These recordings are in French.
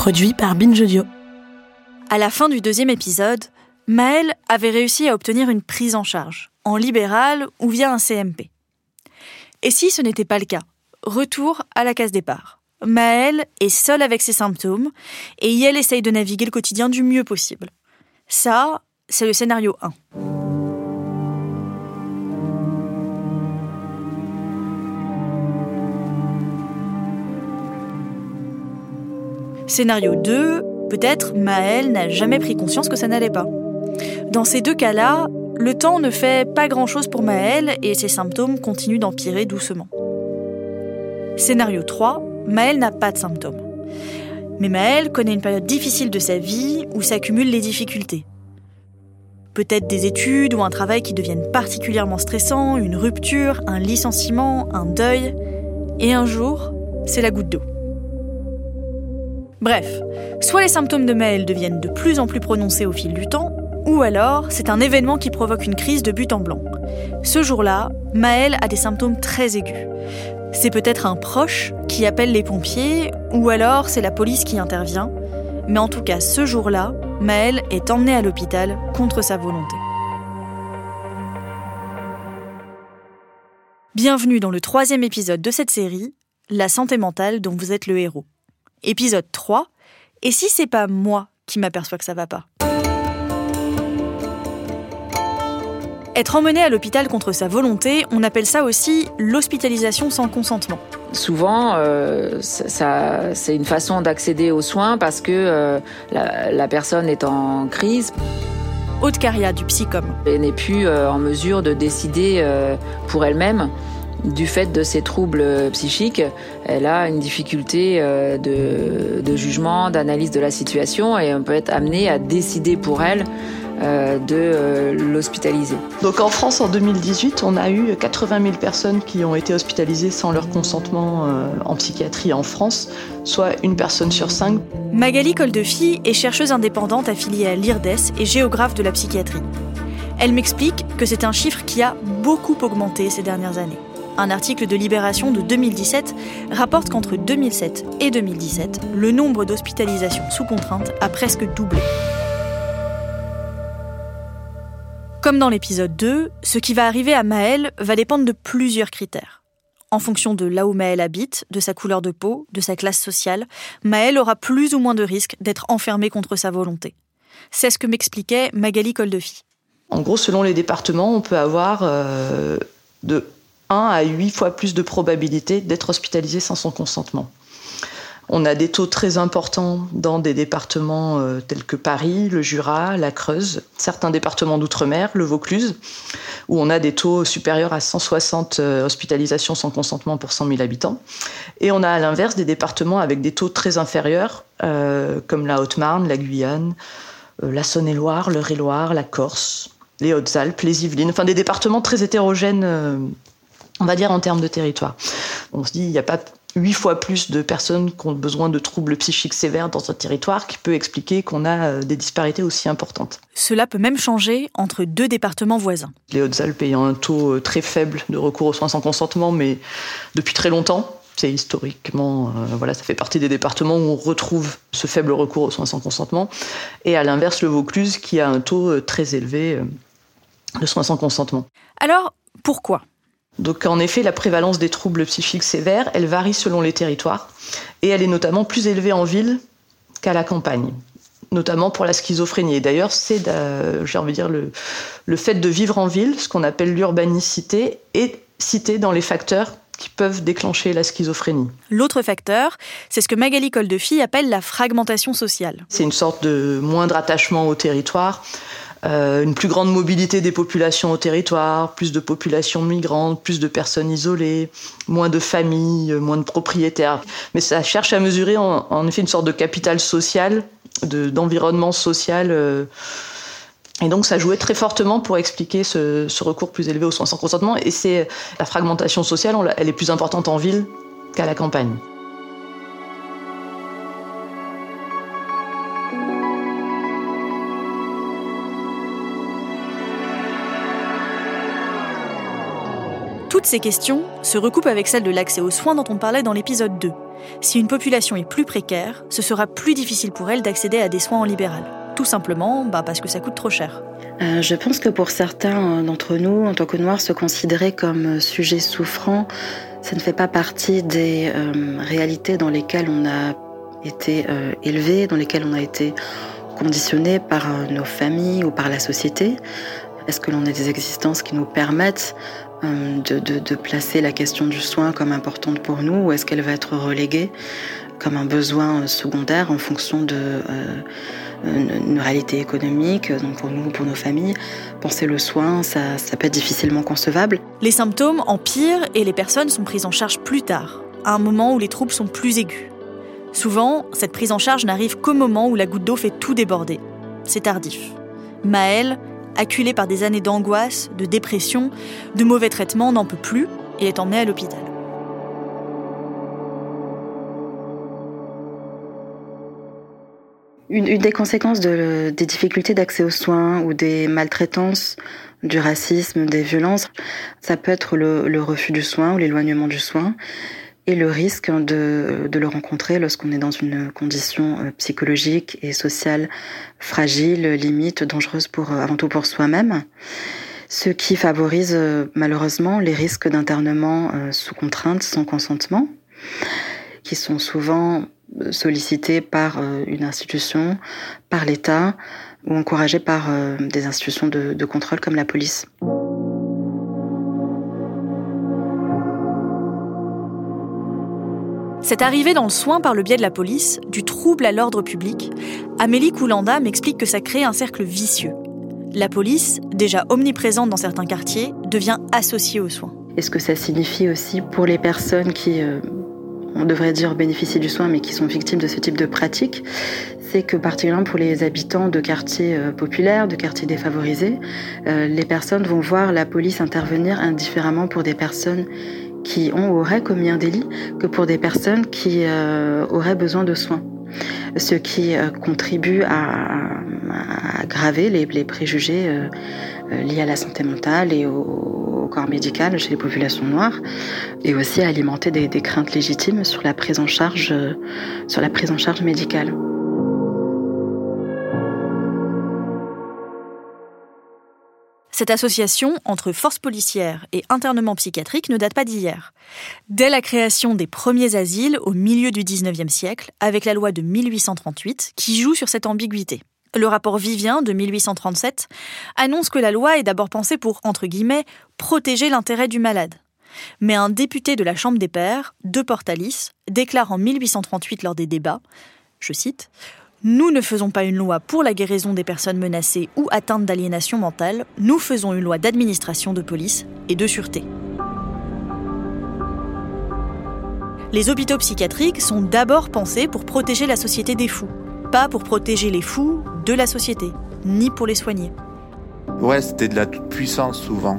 Produit par Binge. À la fin du deuxième épisode, Maël avait réussi à obtenir une prise en charge, en libéral ou via un CMP. Et si ce n'était pas le cas? Retour à la case départ. Maëlle est seule avec ses symptômes et elle essaye de naviguer le quotidien du mieux possible. Ça, c'est le scénario 1. Scénario 2, peut-être Maëlle n'a jamais pris conscience que ça n'allait pas. Dans ces deux cas-là, le temps ne fait pas grand-chose pour Maëlle et ses symptômes continuent d'empirer doucement. Scénario 3, Maëlle n'a pas de symptômes. Mais Maëlle connaît une période difficile de sa vie où s'accumulent les difficultés. Peut-être des études ou un travail qui deviennent particulièrement stressants, une rupture, un licenciement, un deuil. Et un jour, c'est la goutte d'eau. Bref, soit les symptômes de Maëlle deviennent de plus en plus prononcés au fil du temps, ou alors c'est un événement qui provoque une crise de but en blanc. Ce jour-là, Maëlle a des symptômes très aigus. C'est peut-être un proche qui appelle les pompiers, ou alors c'est la police qui intervient. Mais en tout cas, ce jour-là, Maëlle est emmenée à l'hôpital contre sa volonté. Bienvenue dans le troisième épisode de cette série, La santé mentale dont vous êtes le héros. Épisode 3, Et si c'est pas moi qui m'aperçois que ça va pas Être emmené à l'hôpital contre sa volonté, on appelle ça aussi l'hospitalisation sans consentement. Souvent, euh, ça, c'est une façon d'accéder aux soins parce que euh, la, personne est en crise. Haute Caria du Psychom. Elle n'est plus euh, en mesure de décider pour elle-même du fait de ses troubles psychiques, elle a une difficulté de, de jugement, d'analyse de la situation et on peut être amené à décider pour elle euh, de euh, l'hospitaliser. Donc en France, en 2018, on a eu 80 000 personnes qui ont été hospitalisées sans leur consentement euh, en psychiatrie en France, soit une personne sur cinq. Magali Coldefi est chercheuse indépendante affiliée à l'IRDES et géographe de la psychiatrie. Elle m'explique que c'est un chiffre qui a beaucoup augmenté ces dernières années. Un article de Libération de 2017 rapporte qu'entre 2007 et 2017, le nombre d'hospitalisations sous contrainte a presque doublé. Comme dans l'épisode 2, ce qui va arriver à Maëlle va dépendre de plusieurs critères. En fonction de là où Maëlle habite, de sa couleur de peau, de sa classe sociale, Maëlle aura plus ou moins de risques d'être enfermée contre sa volonté. C'est ce que m'expliquait Magali Coldefi. En gros, selon les départements, on peut avoir euh, de 1 à 8 fois plus de probabilité d'être hospitalisé sans son consentement. On a des taux très importants dans des départements euh, tels que Paris, le Jura, la Creuse, certains départements d'outre-mer, le Vaucluse, où on a des taux supérieurs à 160 euh, hospitalisations sans consentement pour 100 000 habitants. Et on a à l'inverse des départements avec des taux très inférieurs, euh, comme la Haute-Marne, la Guyane, la Saône-et-Loire, le Ré-Loire, la Corse, les Hautes-Alpes, les Yvelines, enfin des départements très hétérogènes, on va dire en termes de territoire. On se dit, il n'y a pas huit fois plus de personnes qui ont besoin de troubles psychiques sévères dans un territoire qui peut expliquer qu'on a euh, des disparités aussi importantes. Cela peut même changer entre deux départements voisins. Les Hautes-Alpes ayant un taux euh, très faible de recours aux soins sans consentement, mais depuis très longtemps. C'est historiquement, euh, voilà, ça fait partie des départements où on retrouve ce faible recours aux soins sans consentement. Et à l'inverse, le Vaucluse qui a un taux très élevé de soins sans consentement. Alors, pourquoi? Donc en effet, la prévalence des troubles psychiques sévères, elle varie selon les territoires et elle est notamment plus élevée en ville qu'à la campagne, notamment pour la schizophrénie. Et d'ailleurs, c'est, j'ai envie de dire, le, le fait de vivre en ville, ce qu'on appelle l'urbanicité, est cité dans les facteurs qui peuvent déclencher la schizophrénie. L'autre facteur, c'est ce que Magali Coldefi appelle la fragmentation sociale. C'est une sorte de moindre attachement au territoire, euh, une plus grande mobilité des populations au territoire, plus de populations migrantes, plus de personnes isolées, moins de familles, moins de propriétaires. Mais ça cherche à mesurer en, effet une sorte de capital social, d'environnement social. Euh, et donc ça jouait très fortement pour expliquer ce, ce recours plus élevé aux soins sans consentement. Et c'est la fragmentation sociale, elle est plus importante en ville qu'à la campagne. Toutes ces questions se recoupent avec celles de l'accès aux soins dont on parlait dans l'épisode 2. Si une population est plus précaire, ce sera plus difficile pour elle d'accéder à des soins en libéral. Tout simplement bah, parce que ça coûte trop cher. Euh, je pense que pour certains euh, d'entre nous, en tant que noirs, se considérer comme euh, sujet souffrant, ça ne fait pas partie des réalités dans lesquelles on a été élevé, dans lesquelles on a été conditionné par nos familles ou par la société. Est-ce que l'on a des existences qui nous permettent euh, de, placer la question du soin comme importante pour nous ou est-ce qu'elle va être reléguée comme un besoin euh, secondaire en fonction de euh, réalité économique, donc pour nous, pour nos familles, penser le soin, ça, ça peut être difficilement concevable. Les symptômes empirent et les personnes sont prises en charge plus tard, à un moment où les troubles sont plus aigus. Souvent, cette prise en charge n'arrive qu'au moment où la goutte d'eau fait tout déborder. C'est tardif. Maëlle acculé par des années d'angoisse, de dépression, de mauvais traitements, n'en peut plus et est emmené à l'hôpital. Une, des conséquences des difficultés d'accès aux soins ou des maltraitances, du racisme, des violences, ça peut être le refus du soin ou l'éloignement du soin et le risque de, le rencontrer lorsqu'on est dans une condition euh, psychologique et sociale fragile, limite, dangereuse pour, euh, avant tout pour soi-même. Ce qui favorise euh, malheureusement les risques d'internement sous contrainte, sans consentement, qui sont souvent sollicités par une institution, par l'État ou encouragés par des institutions de contrôle comme la police. Cette arrivée dans le soin par le biais de la police, du trouble à l'ordre public, Amélie Koulanda m'explique que ça crée un cercle vicieux. La police, déjà omniprésente dans certains quartiers, devient associée aux soins. est ce que ça signifie aussi pour les personnes qui, euh, on devrait dire, bénéficient du soin, mais qui sont victimes de ce type de pratique, c'est que particulièrement pour les habitants de quartiers euh, populaires, de quartiers défavorisés, euh, les personnes vont voir la police intervenir indifféremment pour des personnes qui ont auraient commis un délit que pour des personnes qui euh, auraient besoin de soins. Ce qui euh, contribue à, aggraver les, préjugés euh, liés à la santé mentale et au, corps médical chez les populations noires, et aussi à alimenter des, des craintes légitimes sur la prise en charge, sur la prise en charge médicale. Cette association entre force policière et internement psychiatrique ne date pas d'hier. Dès la création des premiers asiles au milieu du 19e siècle, avec la loi de 1838, qui joue sur cette ambiguïté. Le rapport Vivien de 1837 annonce que la loi est d'abord pensée pour, entre guillemets, protéger l'intérêt du malade. Mais un député de la Chambre des Pairs, de Portalis, déclare en 1838 lors des débats, je cite, nous ne faisons pas une loi pour la guérison des personnes menacées ou atteintes d'aliénation mentale, nous faisons une loi d'administration de police et de sûreté. Les hôpitaux psychiatriques sont d'abord pensés pour protéger la société des fous, pas pour protéger les fous de la société, ni pour les soigner. Ouais, c'était de la toute-puissance souvent.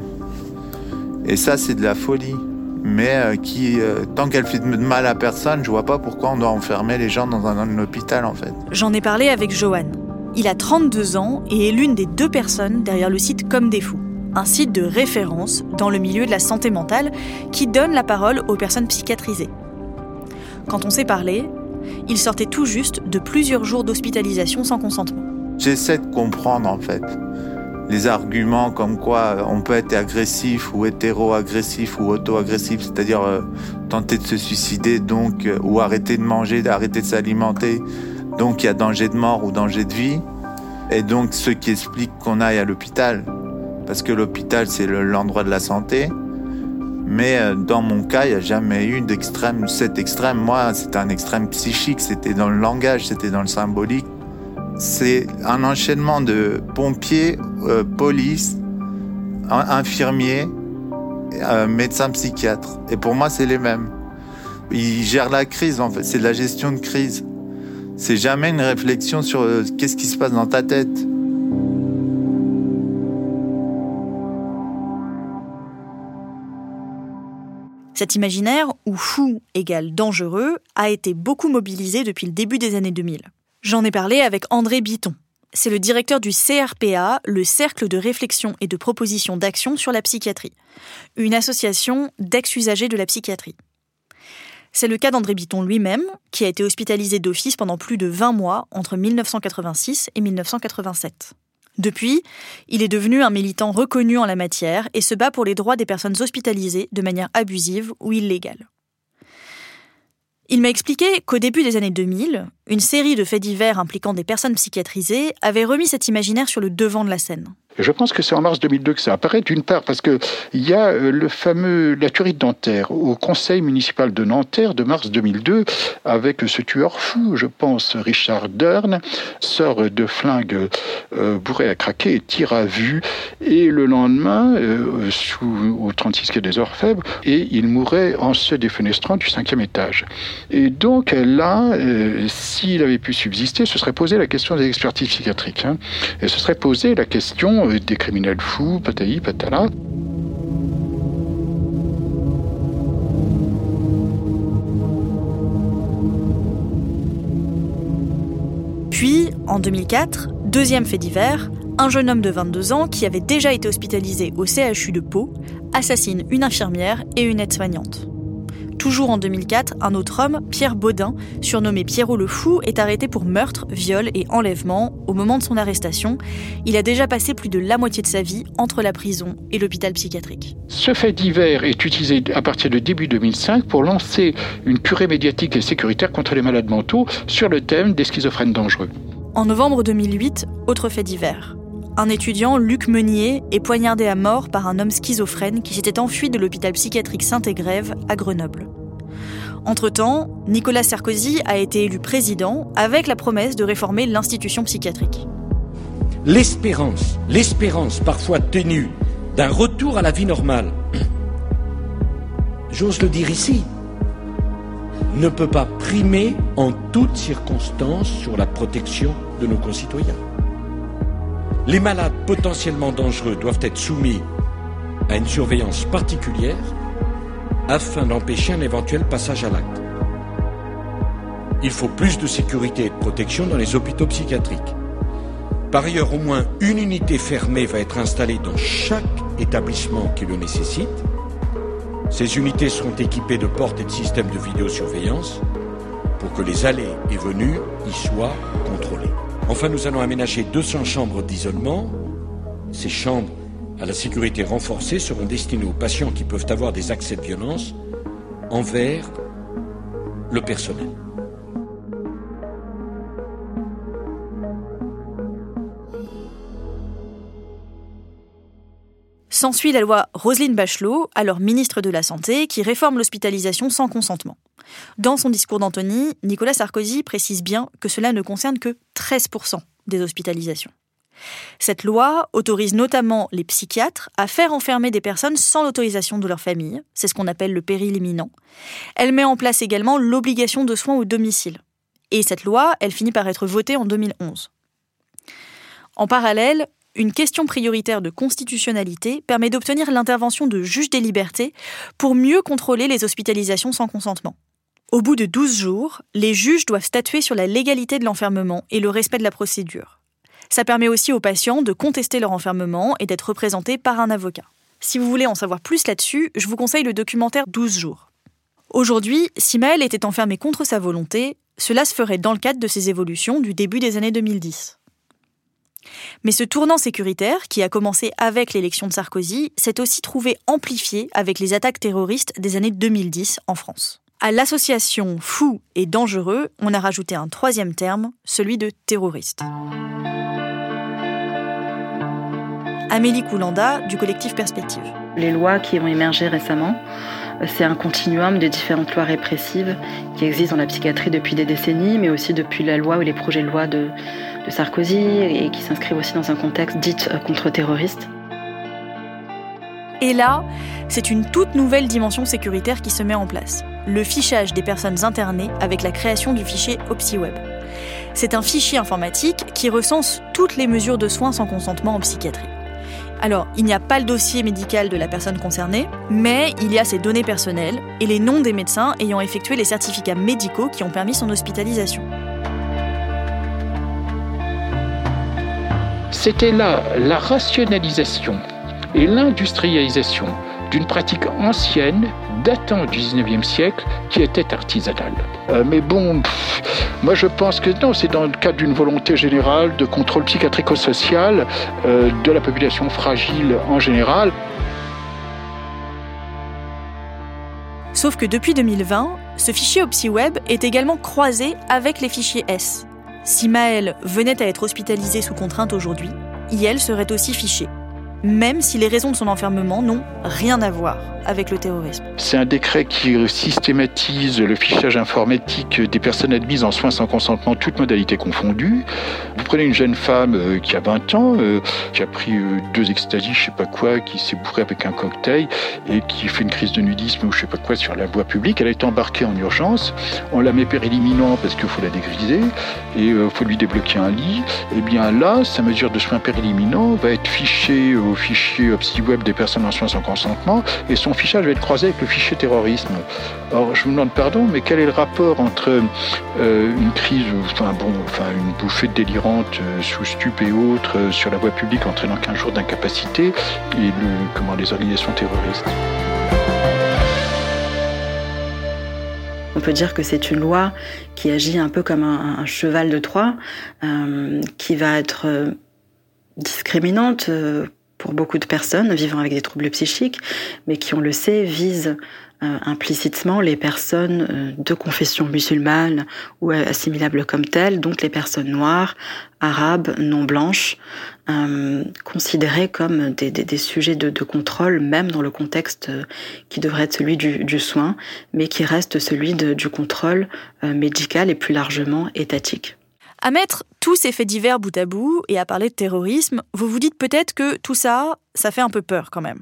Et ça, c'est de la folie mais euh, qui, euh, tant qu'elle fait de mal à personne, je vois pas pourquoi on doit enfermer les gens dans un, hôpital en fait. J'en ai parlé avec Johan. Il a 32 ans et est l'une des deux personnes derrière le site Comme des Fous, un site de référence dans le milieu de la santé mentale qui donne la parole aux personnes psychiatrisées. Quand on s'est parlé, il sortait tout juste de plusieurs jours d'hospitalisation sans consentement. J'essaie de comprendre en fait les arguments comme quoi on peut être agressif ou hétéro-agressif ou auto-agressif, c'est-à-dire euh, tenter de se suicider donc euh, ou arrêter de manger, d'arrêter de s'alimenter, donc il y a danger de mort ou danger de vie, et donc ce qui explique qu'on aille à l'hôpital, parce que l'hôpital c'est l'endroit de la santé. Mais euh, dans mon cas, il n'y a jamais eu d'extrême. Cet extrême, moi, c'était un extrême psychique, c'était dans le langage, c'était dans le symbolique. C'est un enchaînement de pompiers, euh, police, infirmiers, euh, médecins psychiatres. Et pour moi, c'est les mêmes. Ils gèrent la crise, en fait. C'est de la gestion de crise. C'est jamais une réflexion sur euh, qu'est-ce qui se passe dans ta tête. Cet imaginaire, où fou égale dangereux, a été beaucoup mobilisé depuis le début des années 2000. J'en ai parlé avec André Biton. C'est le directeur du CRPA, le Cercle de réflexion et de proposition d'action sur la psychiatrie, une association d'ex-usagers de la psychiatrie. C'est le cas d'André Biton lui-même, qui a été hospitalisé d'office pendant plus de 20 mois entre 1986 et 1987. Depuis, il est devenu un militant reconnu en la matière et se bat pour les droits des personnes hospitalisées de manière abusive ou illégale. Il m'a expliqué qu'au début des années 2000, une série de faits divers impliquant des personnes psychiatrisées avait remis cet imaginaire sur le devant de la scène. Je pense que c'est en mars 2002 que ça apparaît, d'une part parce qu'il y a euh, le fameux, la tuerie de Nanterre au conseil municipal de Nanterre de mars 2002, avec ce tueur fou, je pense, Richard Dern, sort de flingue euh, bourré à craquer et tire à vue, et le lendemain, euh, sous, au 36 quai des Orfèvres, et il mourrait en se défenestrant du cinquième étage. Et donc là, s'il avait pu subsister, ce serait posé la question des expertises psychiatriques, hein, et ce serait posé la question des criminels fous, pataï, patala. Puis, en 2004, deuxième fait divers, un jeune homme de 22 ans qui avait déjà été hospitalisé au CHU de Pau assassine une infirmière et une aide-soignante. Toujours en 2004, un autre homme, Pierre Baudin, surnommé Pierrot le Fou, est arrêté pour meurtre, viol et enlèvement. Au moment de son arrestation, il a déjà passé plus de la moitié de sa vie entre la prison et l'hôpital psychiatrique. Ce fait divers est utilisé à partir de début 2005 pour lancer une purée médiatique et sécuritaire contre les malades mentaux sur le thème des schizophrènes dangereux. En novembre 2008, autre fait divers. Un étudiant, Luc Meunier, est poignardé à mort par un homme schizophrène qui s'était enfui de l'hôpital psychiatrique Saint-Égrève à Grenoble. Entre-temps, Nicolas Sarkozy a été élu président avec la promesse de réformer l'institution psychiatrique. L'espérance, l'espérance parfois ténue d'un retour à la vie normale, j'ose le dire ici, ne peut pas primer en toutes circonstances sur la protection de nos concitoyens. Les malades potentiellement dangereux doivent être soumis à une surveillance particulière afin d'empêcher un éventuel passage à l'acte. Il faut plus de sécurité et de protection dans les hôpitaux psychiatriques. Par ailleurs, au moins une unité fermée va être installée dans chaque établissement qui le nécessite. Ces unités seront équipées de portes et de systèmes de vidéosurveillance pour que les allées et venues y soient contrôlées. Enfin, nous allons aménager 200 chambres d'isolement. Ces chambres à la sécurité renforcée seront destinées aux patients qui peuvent avoir des accès de violence envers le personnel. S'ensuit la loi Roselyne Bachelot, alors ministre de la Santé, qui réforme l'hospitalisation sans consentement. Dans son discours d'Antony, Nicolas Sarkozy précise bien que cela ne concerne que 13% des hospitalisations. Cette loi autorise notamment les psychiatres à faire enfermer des personnes sans l'autorisation de leur famille, c'est ce qu'on appelle le péril imminent. Elle met en place également l'obligation de soins au domicile. Et cette loi, elle finit par être votée en 2011. En parallèle, une question prioritaire de constitutionnalité permet d'obtenir l'intervention de juges des libertés pour mieux contrôler les hospitalisations sans consentement. Au bout de 12 jours, les juges doivent statuer sur la légalité de l'enfermement et le respect de la procédure. Ça permet aussi aux patients de contester leur enfermement et d'être représentés par un avocat. Si vous voulez en savoir plus là-dessus, je vous conseille le documentaire 12 jours. Aujourd'hui, si Maël était enfermé contre sa volonté, cela se ferait dans le cadre de ces évolutions du début des années 2010. Mais ce tournant sécuritaire, qui a commencé avec l'élection de Sarkozy, s'est aussi trouvé amplifié avec les attaques terroristes des années 2010 en France. À l'association fou et dangereux, on a rajouté un troisième terme, celui de terroriste. Amélie Koulanda du collectif Perspective. Les lois qui ont émergé récemment c'est un continuum de différentes lois répressives qui existent dans la psychiatrie depuis des décennies, mais aussi depuis la loi ou les projets de loi de, Sarkozy et qui s'inscrivent aussi dans un contexte dit contre-terroriste. Et là, c'est une toute nouvelle dimension sécuritaire qui se met en place, le fichage des personnes internées avec la création du fichier OpsiWeb. C'est un fichier informatique qui recense toutes les mesures de soins sans consentement en psychiatrie. Alors, il n'y a pas le dossier médical de la personne concernée, mais il y a ses données personnelles et les noms des médecins ayant effectué les certificats médicaux qui ont permis son hospitalisation. C'était là la rationalisation et l'industrialisation d'une pratique ancienne datant du 19e siècle qui était artisanale. Euh, mais bon, moi je pense que non, c'est dans le cadre d'une volonté générale de contrôle psychiatrico-social euh, de la population fragile en général. Sauf que depuis 2020, ce fichier OpsiWeb est également croisé avec les fichiers S. Si Maël venait à être hospitalisée sous contrainte aujourd'hui, IL serait aussi fichée même si les raisons de son enfermement n'ont rien à voir avec le terrorisme. C'est un décret qui systématise le fichage informatique des personnes admises en soins sans consentement, toutes modalités confondues. Vous prenez une jeune femme euh, qui a 20 ans, euh, qui a pris euh, deux extasies, je sais pas quoi, qui s'est bourrée avec un cocktail et qui fait une crise de nudisme ou je sais pas quoi sur la voie publique. Elle a été embarquée en urgence. On la met péril imminent parce qu'il faut la dégriser et il faut lui débloquer un lit. Et eh bien là, sa mesure de soins péril imminent va être fichée au fichier web des personnes en soins sans consentement et son fichage va être croisé avec le fichier terrorisme. Alors je vous demande pardon, mais quel est le rapport entre euh, une crise, enfin bon, enfin une bouffée délirante euh, sous stup et autres euh, sur la voie publique entraînant 15 jours d'incapacité et le, comment, les organisations terroristes? On peut dire que c'est une loi qui agit un peu comme un, cheval de Troie, qui va être discriminante beaucoup de personnes vivant avec des troubles psychiques, mais qui, on le sait, visent euh, implicitement les personnes euh, de confession musulmane ou assimilables comme telles, donc les personnes noires, arabes, non blanches, euh, considérées comme des, des, des sujets de, de, contrôle, même dans le contexte qui devrait être celui du, du soin, mais qui reste celui de, du contrôle médical et plus largement étatique. À mettre tous ces faits divers bout à bout et à parler de terrorisme, vous vous dites peut-être que tout ça, ça fait un peu peur quand même.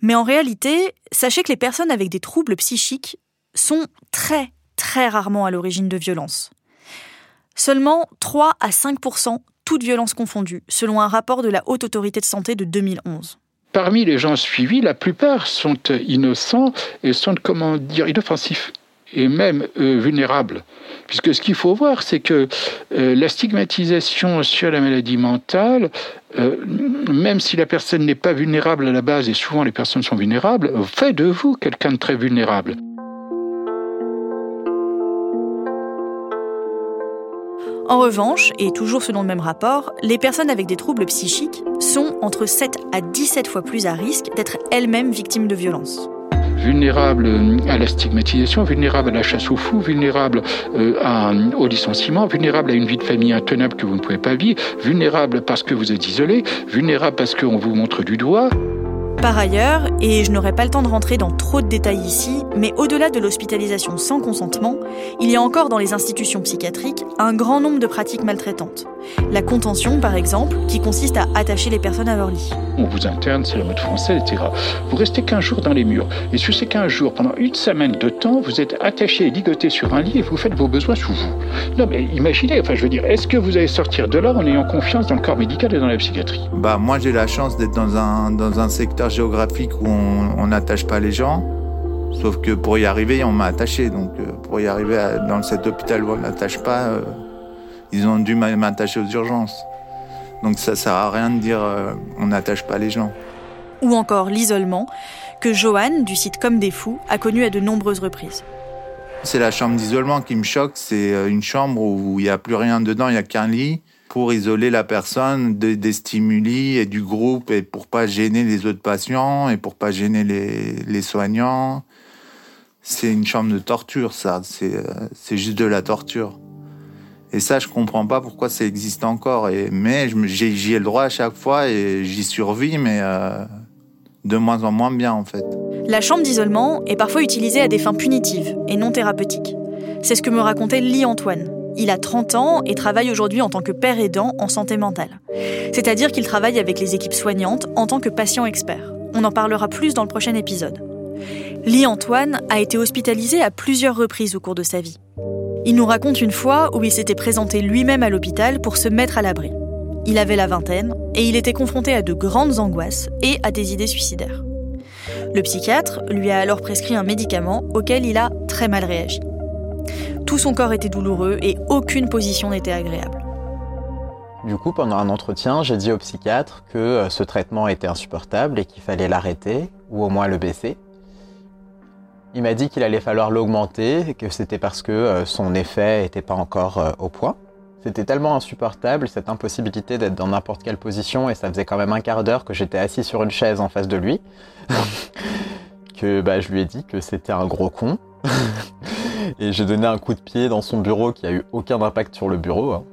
Mais en réalité, sachez que les personnes avec des troubles psychiques sont très, très rarement à l'origine de violences. Seulement 3 à 5% toutes violences confondues, selon un rapport de la Haute Autorité de Santé de 2011. Parmi les gens suivis, la plupart sont innocents et sont, comment dire, inoffensifs et même euh, vulnérables. Puisque ce qu'il faut voir, c'est que euh, la stigmatisation sur la maladie mentale, euh, même si la personne n'est pas vulnérable à la base, et souvent les personnes sont vulnérables, fait de vous quelqu'un de très vulnérable. En revanche, et toujours selon le même rapport, les personnes avec des troubles psychiques sont entre 7 à 17 fois plus à risque d'être elles-mêmes victimes de violences vulnérable à la stigmatisation, vulnérable à la chasse aux fous, vulnérable euh, au licenciement, vulnérable à une vie de famille intenable que vous ne pouvez pas vivre, vulnérable parce que vous êtes isolé, vulnérable parce qu'on vous montre du doigt. Par ailleurs, et je n'aurai pas le temps de rentrer dans trop de détails ici, mais au-delà de l'hospitalisation sans consentement, il y a encore dans les institutions psychiatriques un grand nombre de pratiques maltraitantes. La contention, par exemple, qui consiste à attacher les personnes à leur lit. On vous interne, c'est la mode française, etc. Vous restez 15 jours dans les murs. Et sur ces 15 jours, pendant une semaine de temps, vous êtes attaché et ligoté sur un lit et vous faites vos besoins sous vous. Non, mais imaginez, enfin, je veux dire, est-ce que vous allez sortir de là en ayant confiance dans le corps médical et dans la psychiatrie? Bah, moi, j'ai la chance d'être dans un, dans un secteur géographique où on n'attache pas les gens. Sauf que pour y arriver, on m'a attaché. Donc, euh, pour y arriver dans cet hôpital où on n'attache pas, euh, ils ont dû m'attacher aux urgences. Donc ça sert à rien de dire euh, on n'attache pas les gens. Ou encore l'isolement, que Johan, du site Comme des Fous, a connu à de nombreuses reprises. C'est la chambre d'isolement qui me choque. C'est une chambre où il n'y a plus rien dedans, il n'y a qu'un lit pour isoler la personne des stimuli et du groupe et pour pas gêner les autres patients et pour pas gêner les, les soignants. C'est une chambre de torture, ça. C'est euh, juste de la torture. Et ça, je comprends pas pourquoi ça existe encore. Et, mais j'y ai le droit à chaque fois et j'y survis, mais euh, de moins en moins bien en fait. La chambre d'isolement est parfois utilisée à des fins punitives et non thérapeutiques. C'est ce que me racontait Lee Antoine. Il a 30 ans et travaille aujourd'hui en tant que père aidant en santé mentale. C'est-à-dire qu'il travaille avec les équipes soignantes en tant que patient expert. On en parlera plus dans le prochain épisode. Lee Antoine a été hospitalisé à plusieurs reprises au cours de sa vie. Il nous raconte une fois où il s'était présenté lui-même à l'hôpital pour se mettre à l'abri. Il avait la vingtaine et il était confronté à de grandes angoisses et à des idées suicidaires. Le psychiatre lui a alors prescrit un médicament auquel il a très mal réagi. Tout son corps était douloureux et aucune position n'était agréable. Du coup, pendant un entretien, j'ai dit au psychiatre que euh, ce traitement était insupportable et qu'il fallait l'arrêter, ou au moins le baisser. Il m'a dit qu'il allait falloir l'augmenter, que c'était parce que euh, son effet n'était pas encore euh, au point. C'était tellement insupportable, cette impossibilité d'être dans n'importe quelle position, et ça faisait quand même un quart d'heure que j'étais assis sur une chaise en face de lui, que bah, je lui ai dit que c'était un gros con. et j'ai donné un coup de pied dans son bureau qui a eu aucun impact sur le bureau. Hein.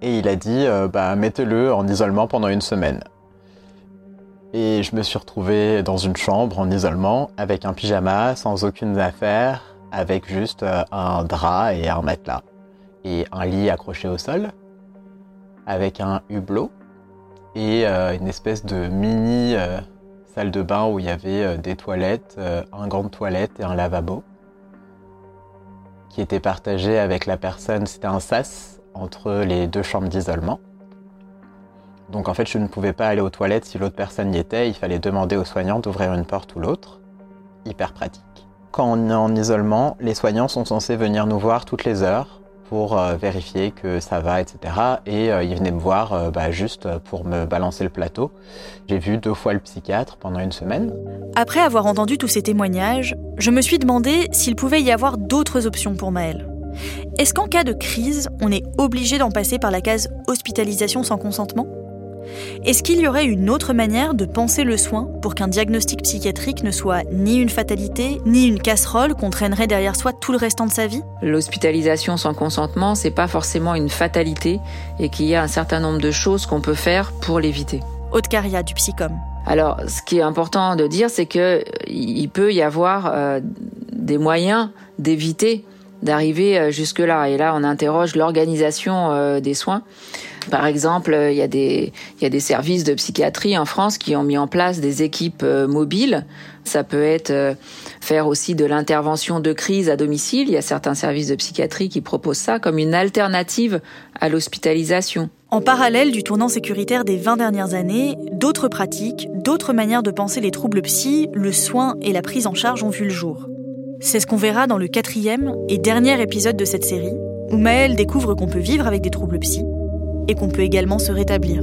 Et il a dit, euh, bah, mettez-le en isolement pendant une semaine. Et je me suis retrouvé dans une chambre en isolement avec un pyjama, sans aucune affaire, avec juste euh, un drap et un matelas et un lit accroché au sol avec un hublot et euh, une espèce de mini salle de bain où il y avait des toilettes, un grand toilette et un lavabo qui était partagé avec la personne. C'était un sas entre les deux chambres d'isolement. Donc en fait, je ne pouvais pas aller aux toilettes si l'autre personne y était. Il fallait demander aux soignants d'ouvrir une porte ou l'autre. Hyper pratique. Quand on est en isolement, les soignants sont censés venir nous voir toutes les heures pour euh, vérifier que ça va, etc. Et euh, il venait me voir euh, bah, juste pour me balancer le plateau. J'ai vu deux fois le psychiatre pendant une semaine. Après avoir entendu tous ces témoignages, je me suis demandé s'il pouvait y avoir d'autres options pour Maël. Est-ce qu'en cas de crise, on est obligé d'en passer par la case hospitalisation sans consentement? Est-ce qu'il y aurait une autre manière de penser le soin pour qu'un diagnostic psychiatrique ne soit ni une fatalité, ni une casserole qu'on traînerait derrière soi tout le restant de sa vie? L'hospitalisation sans consentement, c'est pas forcément une fatalité et qu'il y a un certain nombre de choses qu'on peut faire pour l'éviter. Haute Caria du Psychom. Alors, ce qui est important de dire, c'est que il peut y avoir euh, des moyens d'éviter d'arriver euh, jusque-là. Et là, on interroge l'organisation euh, des soins. Par exemple, il y, a des, il y a des services de psychiatrie en France qui ont mis en place des équipes euh, mobiles. Ça peut être euh, faire aussi de l'intervention de crise à domicile. Il y a certains services de psychiatrie qui proposent ça comme une alternative à l'hospitalisation. En parallèle du tournant sécuritaire des 20 dernières années, d'autres pratiques, d'autres manières de penser les troubles psy, le soin et la prise en charge ont vu le jour. C'est ce qu'on verra dans le quatrième et dernier épisode de cette série, où Maëlle découvre qu'on peut vivre avec des troubles psy et qu'on peut également se rétablir.